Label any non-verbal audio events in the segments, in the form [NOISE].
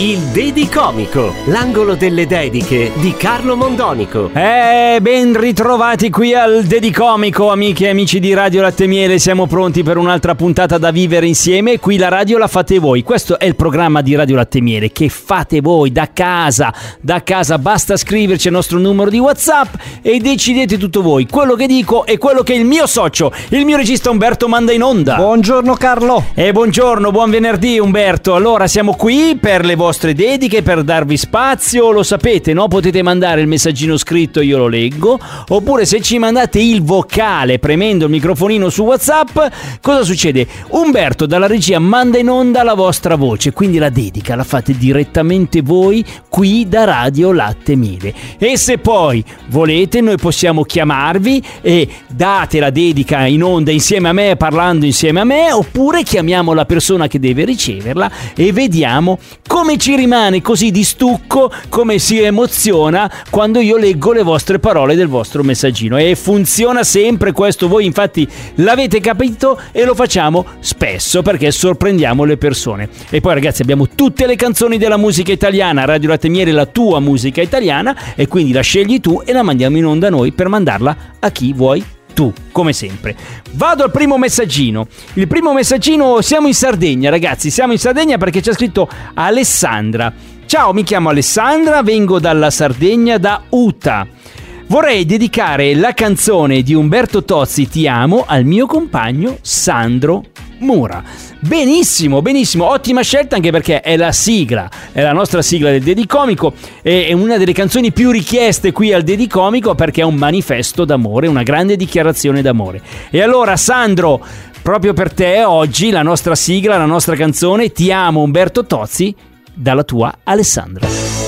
Il Dedicomico, l'angolo delle dediche di Carlo Mondonico. Eh, ben ritrovati qui al Dedicomico, amiche e amici di Radio Latte Miele. Siamo pronti per un'altra puntata da vivere insieme. Qui la radio la fate voi. Questo è il programma di Radio Latte Miele che fate voi da casa. Da casa basta scriverci il nostro numero di WhatsApp e decidete tutto voi. Quello che dico e quello che il mio socio, il mio regista Umberto manda in onda. Buongiorno Carlo. E buongiorno, buon venerdì Umberto. Allora, siamo qui per le vostre dediche, per darvi spazio, lo sapete, no? Potete mandare il messaggino scritto, io lo leggo, oppure se ci mandate il vocale premendo il microfonino su WhatsApp, cosa succede? Umberto dalla regia manda in onda la vostra voce, quindi la dedica la fate direttamente voi qui da Radio Latte Miele. E se poi volete, noi possiamo chiamarvi e date la dedica in onda insieme a me, parlando insieme a me, oppure chiamiamo la persona che deve riceverla e vediamo come ci rimane così di stucco, come si emoziona quando io leggo le vostre parole del vostro messaggino. E funziona sempre questo, voi infatti l'avete capito e lo facciamo spesso perché sorprendiamo le persone. E poi ragazzi abbiamo tutte le canzoni della musica italiana, Radio Latte Miele la tua musica italiana e quindi la scegli tu e la mandiamo in onda noi per mandarla a chi vuoi tu, come sempre. Vado al primo messaggino. Il primo messaggino, siamo in Sardegna, ragazzi, siamo in Sardegna perché c'è scritto Alessandra. Ciao, mi chiamo Alessandra, vengo dalla Sardegna, da Uta. Vorrei dedicare la canzone di Umberto Tozzi Ti amo al mio compagno Sandro Mura. Benissimo, benissimo, ottima scelta anche perché è la sigla, è la nostra sigla del Dedicomico, è una delle canzoni più richieste qui al Dedicomico perché è un manifesto d'amore, una grande dichiarazione d'amore. E allora Sandro, proprio per te oggi la nostra sigla, la nostra canzone Ti amo Umberto Tozzi dalla tua Alessandra.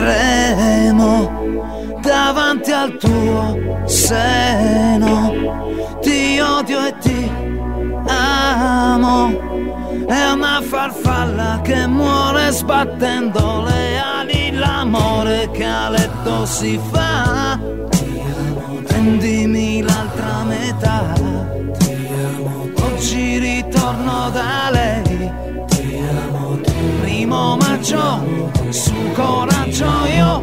tremo davanti al tuo seno ti odio e ti amo è una farfalla che muore sbattendo le ali l'amore che a letto si fa prendimi l'altra metà oggi ritorno da lei. Ti amo, ti Primo maggio, su coraggio io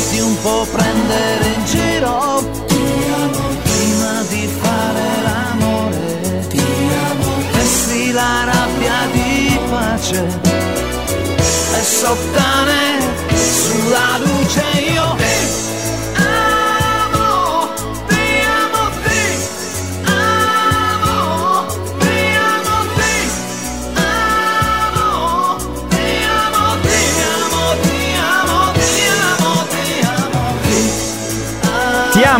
fatti un po' prendere in giro. Prima di fare l'amore. Vesti la rabbia di pace. E sottane sulla luce io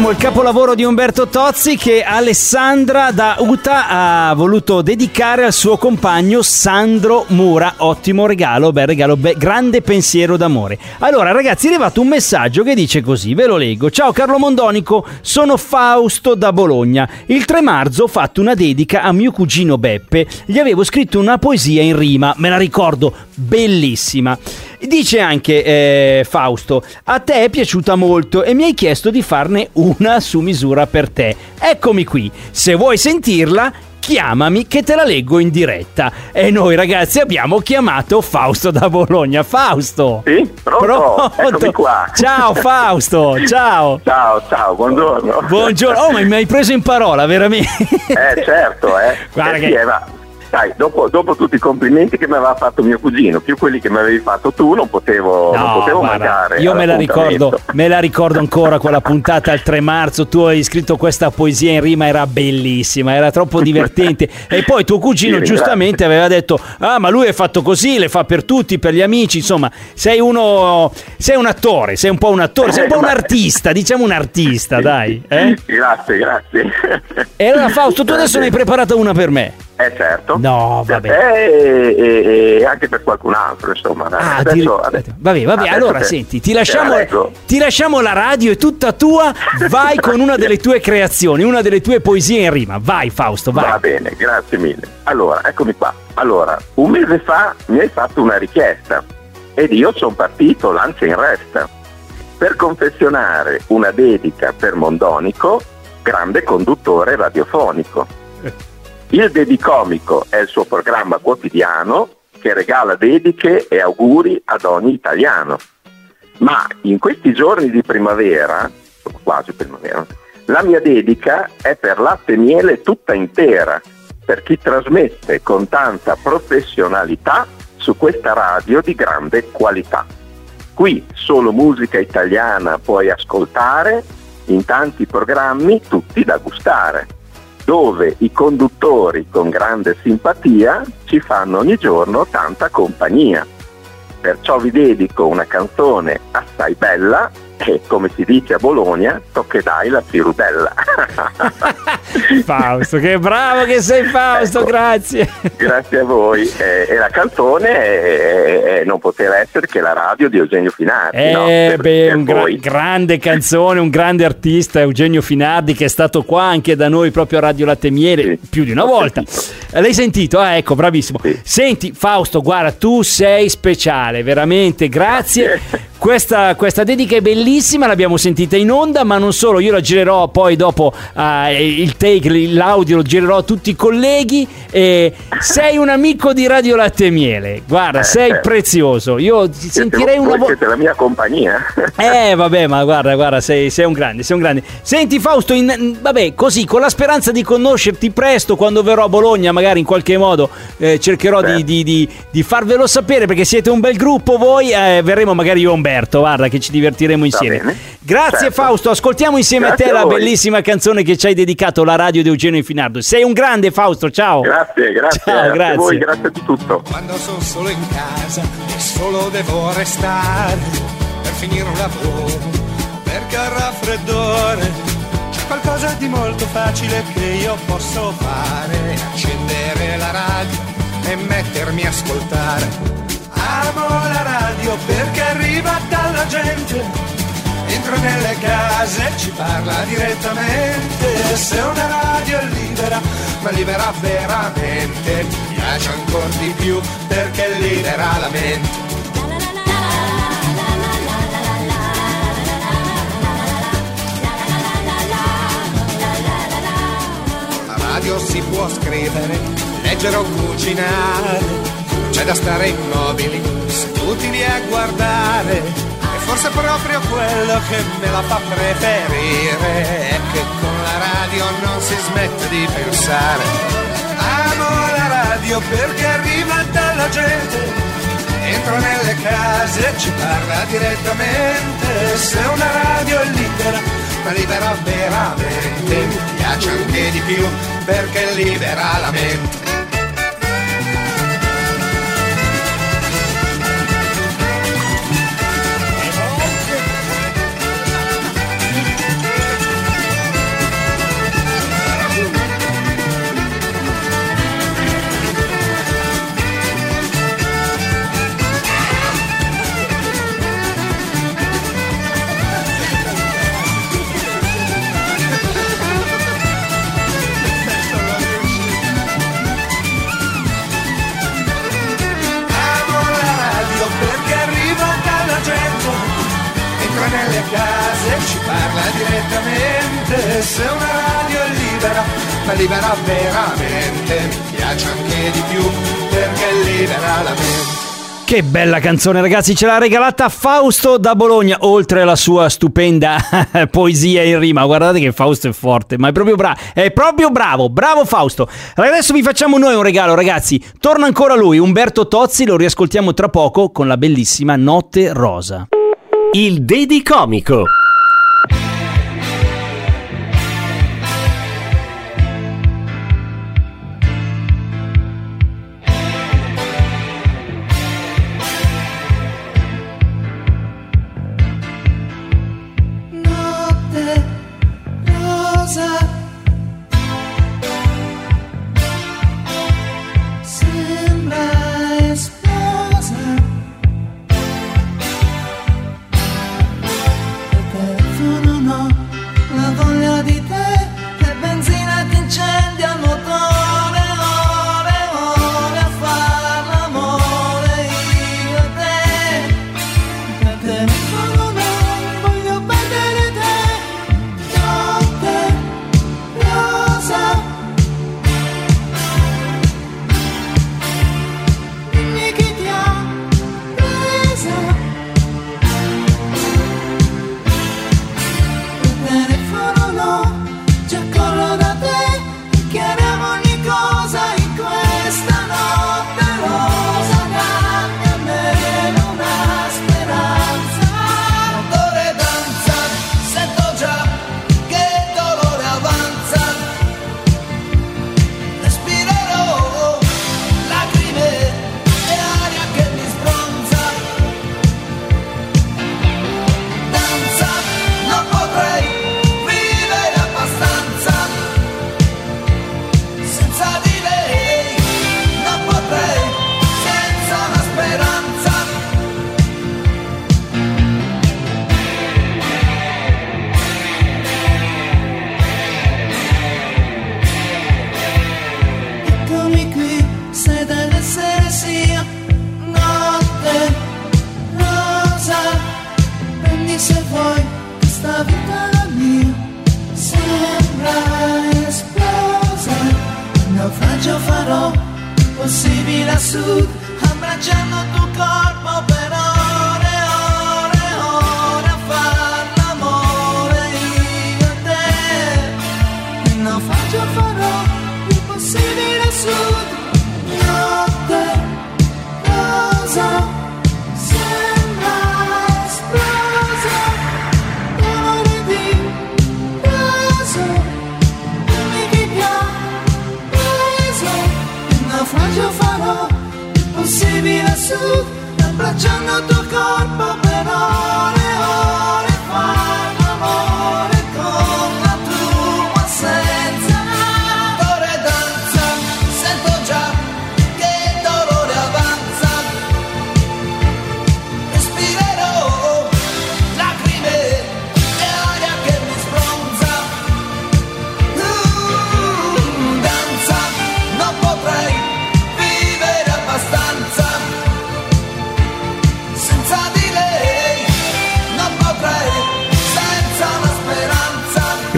ti Ti amo, il capolavoro di Umberto Tozzi che Alessandra da Uta ha voluto dedicare al suo compagno Sandro Mura. Ottimo regalo, bel regalo, be- grande pensiero d'amore. Allora ragazzi è arrivato un messaggio che dice così, ve lo leggo. Ciao Carlo Mondonico, sono Fausto da Bologna. Il 3 marzo ho fatto una dedica a mio cugino Beppe. Gli avevo scritto una poesia in rima, me la ricordo, bellissima. Dice anche eh, Fausto, a te è piaciuta molto e mi hai chiesto di farne una su misura per te. Eccomi qui, se vuoi sentirla, chiamami che te la leggo in diretta. E noi ragazzi abbiamo chiamato Fausto da Bologna. Fausto! Sì, pronto? Qua. Ciao Fausto, ciao! Ciao, ciao, buongiorno. Buongiorno, oh ma mi hai preso in parola, veramente? Eh, certo, eh. Guarda Eh che- sì, eh, sai, dopo, dopo tutti i complimenti che mi aveva fatto mio cugino, più quelli che mi avevi fatto tu, non potevo, non No, potevo guarda, mancare. io me la, ricordo, me la ricordo ancora quella puntata al 3 marzo. Tu hai scritto questa poesia in rima, era bellissima, era troppo [LAUGHS] divertente. E poi tuo cugino, Sì, giustamente, aveva detto: Ah, ma lui è fatto così, le fa per tutti, per gli amici. Insomma, sei uno. Sei un attore, sei un po' un attore, sei un po' un [LAUGHS] artista, diciamo un artista, dai. eh? Grazie, grazie. E allora, Fausto, tu adesso ne hai preparata una per me. Eh certo. No, vabbè. e, e- e anche per qualcun altro, insomma. Ah, adesso, ti- adesso- vabbè, vabbè, adesso allora te- senti, ti lasciamo, leggo. ti lasciamo la radio, è tutta tua, vai con una delle tue creazioni, una delle tue poesie in rima, vai Fausto, vai. Va bene, grazie mille. Allora, eccomi qua. Allora, un mese fa mi hai fatto una richiesta ed io sono partito lancia in resta per confezionare una dedica per Mondonico, grande conduttore radiofonico. [LAUGHS] Il Dedicomico è il suo programma quotidiano che regala dediche e auguri ad ogni italiano. Ma in questi giorni di primavera, quasi primavera, la mia dedica è per latte e miele tutta intera, per chi trasmette con tanta professionalità su questa radio di grande qualità. Qui solo musica italiana puoi ascoltare in tanti programmi tutti da gustare, dove i conduttori con grande simpatia ci fanno ogni giorno tanta compagnia. Perciò vi dedico una canzone assai bella e come si dice a Bologna, tocche dai la firudella. [LAUGHS] [LAUGHS] Fausto, che bravo che sei Fausto, Ecco. grazie. Grazie a voi. Eh, e la canzone eh, eh, non poteva essere che la radio di Eugenio Finardi. no? Eh, Per- beh, per un gra- grande canzone, un grande artista, Eugenio Finardi, che è stato qua anche da noi proprio a Radio Latte Miele Sì, più di una ho volta. sentito. Eh, L'hai sentito? Ah, ecco, bravissimo. Sì. Senti, Fausto, guarda, tu sei speciale, veramente, grazie. Grazie. Questa, questa dedica è bellissima, l'abbiamo sentita in onda, ma non solo, io la girerò poi dopo eh, il take, l'audio lo girerò a tutti i colleghi. Sei un amico di Radio Latte e Miele, guarda, Eh, sei certo. prezioso. Io ti sentirei una volta. siete la mia compagnia. [LAUGHS] Eh vabbè ma guarda guarda sei, sei un grande sei un grande Senti Fausto in- vabbè così con la speranza di conoscerti presto quando verrò a Bologna magari in qualche modo eh, cercherò di, di- di- di farvelo sapere perché siete un bel gruppo voi eh, verremo magari io e Umberto guarda che ci divertiremo insieme. Grazie Certo. Fausto ascoltiamo insieme Grazie a te a la bellissima canzone che ci hai dedicato la radio di Eugenio Finardo Sei un grande Fausto ciao grazie, grazie. Ciao, grazie grazie. a voi, grazie di tutto. Quando sono solo in casa e solo devo restare per finire un lavoro, perché al raffreddore c'è qualcosa di molto facile che io posso fare, accendere la radio e mettermi a ascoltare. Amo la radio perché nelle case, ci parla direttamente. Se una radio è libera, ma libera veramente, mi piace ancora di più perché libera la mente. La radio si può scrivere, leggere o cucinare, c'è da stare immobili, seduti lì a guardare. E forse proprio quello che me la fa preferire è che con la radio non si smette di pensare. Amo la radio perché arriva dalla gente, entra nelle case, ci parla direttamente. Se una radio è libera, ma libera veramente, mi piace anche di più perché libera la mente. Piace anche di più perché libera la mente. Che bella canzone, ragazzi, ce l'ha regalata Fausto da Bologna, oltre alla sua stupenda [LAUGHS] poesia in rima. Guardate che Fausto è forte, ma è proprio bravo, è proprio bravo, bravo Fausto. Adesso vi facciamo noi un regalo, ragazzi. Torna ancora lui, Umberto Tozzi, lo riascoltiamo tra poco con la bellissima Notte Rosa. Il Dedicomico. Notte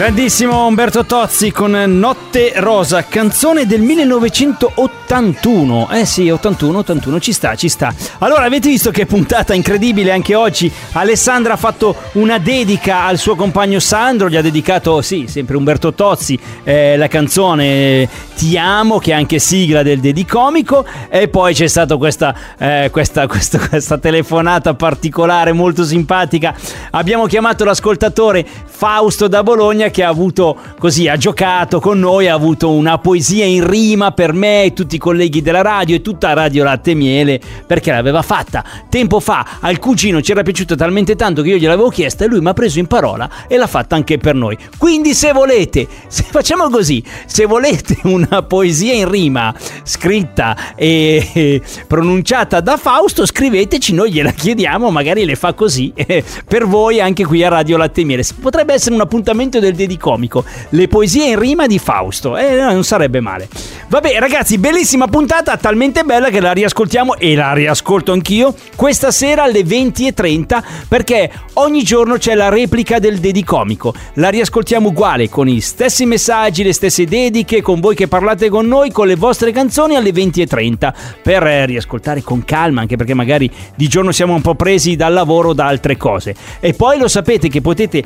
Grandissimo Umberto Tozzi con Notte Rosa, canzone del 1981. Eh sì, 81, 81, ci sta, ci sta. Allora, avete visto che puntata incredibile anche oggi? Alessandra ha fatto una dedica al suo compagno Sandro, gli ha dedicato, sì, sempre Umberto Tozzi, eh, la canzone Ti amo, che è anche sigla del Dedicomico. E poi c'è stata questa, eh, questa, [LAUGHS] questa, questa telefonata particolare, molto simpatica. Abbiamo chiamato l'ascoltatore Fausto da Bologna che ha avuto così, ha giocato con noi, ha avuto una poesia in rima per me e tutti i colleghi della radio e tutta Radio Latte e Miele perché l'aveva fatta tempo fa al cugino ci era piaciuta talmente tanto che io gliel'avevo chiesta e lui mi ha preso in parola e l'ha fatta anche per noi. Quindi se volete, [LAUGHS] se facciamo così, se volete una poesia in rima scritta e, [LAUGHS] pronunciata da Fausto, scriveteci, noi gliela chiediamo, magari le fa così [LAUGHS] per voi anche qui a Radio Latte e Miele. Potrebbe essere un appuntamento del Dedicomico, le poesie in rima di Fausto, eh, non sarebbe male. Vabbè ragazzi, bellissima puntata, talmente bella che la riascoltiamo e la riascolto anch'io questa sera alle 20.30 perché ogni giorno c'è la replica del Dedicomico. La riascoltiamo uguale, con i stessi messaggi, le stesse dediche, con voi che parlate con noi, con le vostre canzoni alle 20.30 per eh, riascoltare con calma, anche perché magari di giorno siamo un po' presi dal lavoro o da altre cose. E poi lo sapete che potete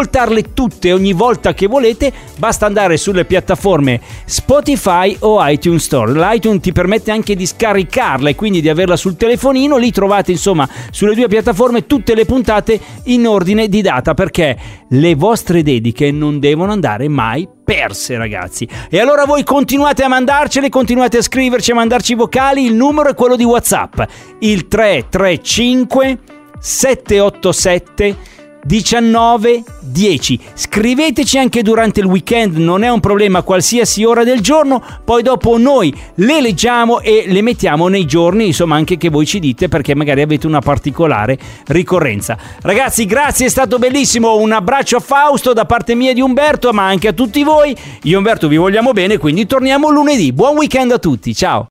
riascoltarle tutte ogni volta che volete, basta andare sulle piattaforme Spotify o iTunes Store. L'iTunes ti permette anche di scaricarla e quindi di averla sul telefonino, lì trovate insomma sulle due piattaforme tutte le puntate in ordine di data perché le vostre dediche non devono andare mai perse ragazzi. E allora voi continuate a mandarcele, continuate a scriverci, a mandarci vocali, il numero è quello di WhatsApp, il 335 787 19 10. Scriveteci anche durante il weekend, non è un problema qualsiasi ora del giorno, poi dopo noi le leggiamo e le mettiamo nei giorni, insomma, anche che voi ci dite perché magari avete una particolare ricorrenza. Ragazzi, grazie, è stato bellissimo. Un abbraccio a Fausto da parte mia e di Umberto, ma anche a tutti voi. Io Umberto vi vogliamo bene, quindi torniamo lunedì. Buon weekend a tutti. Ciao.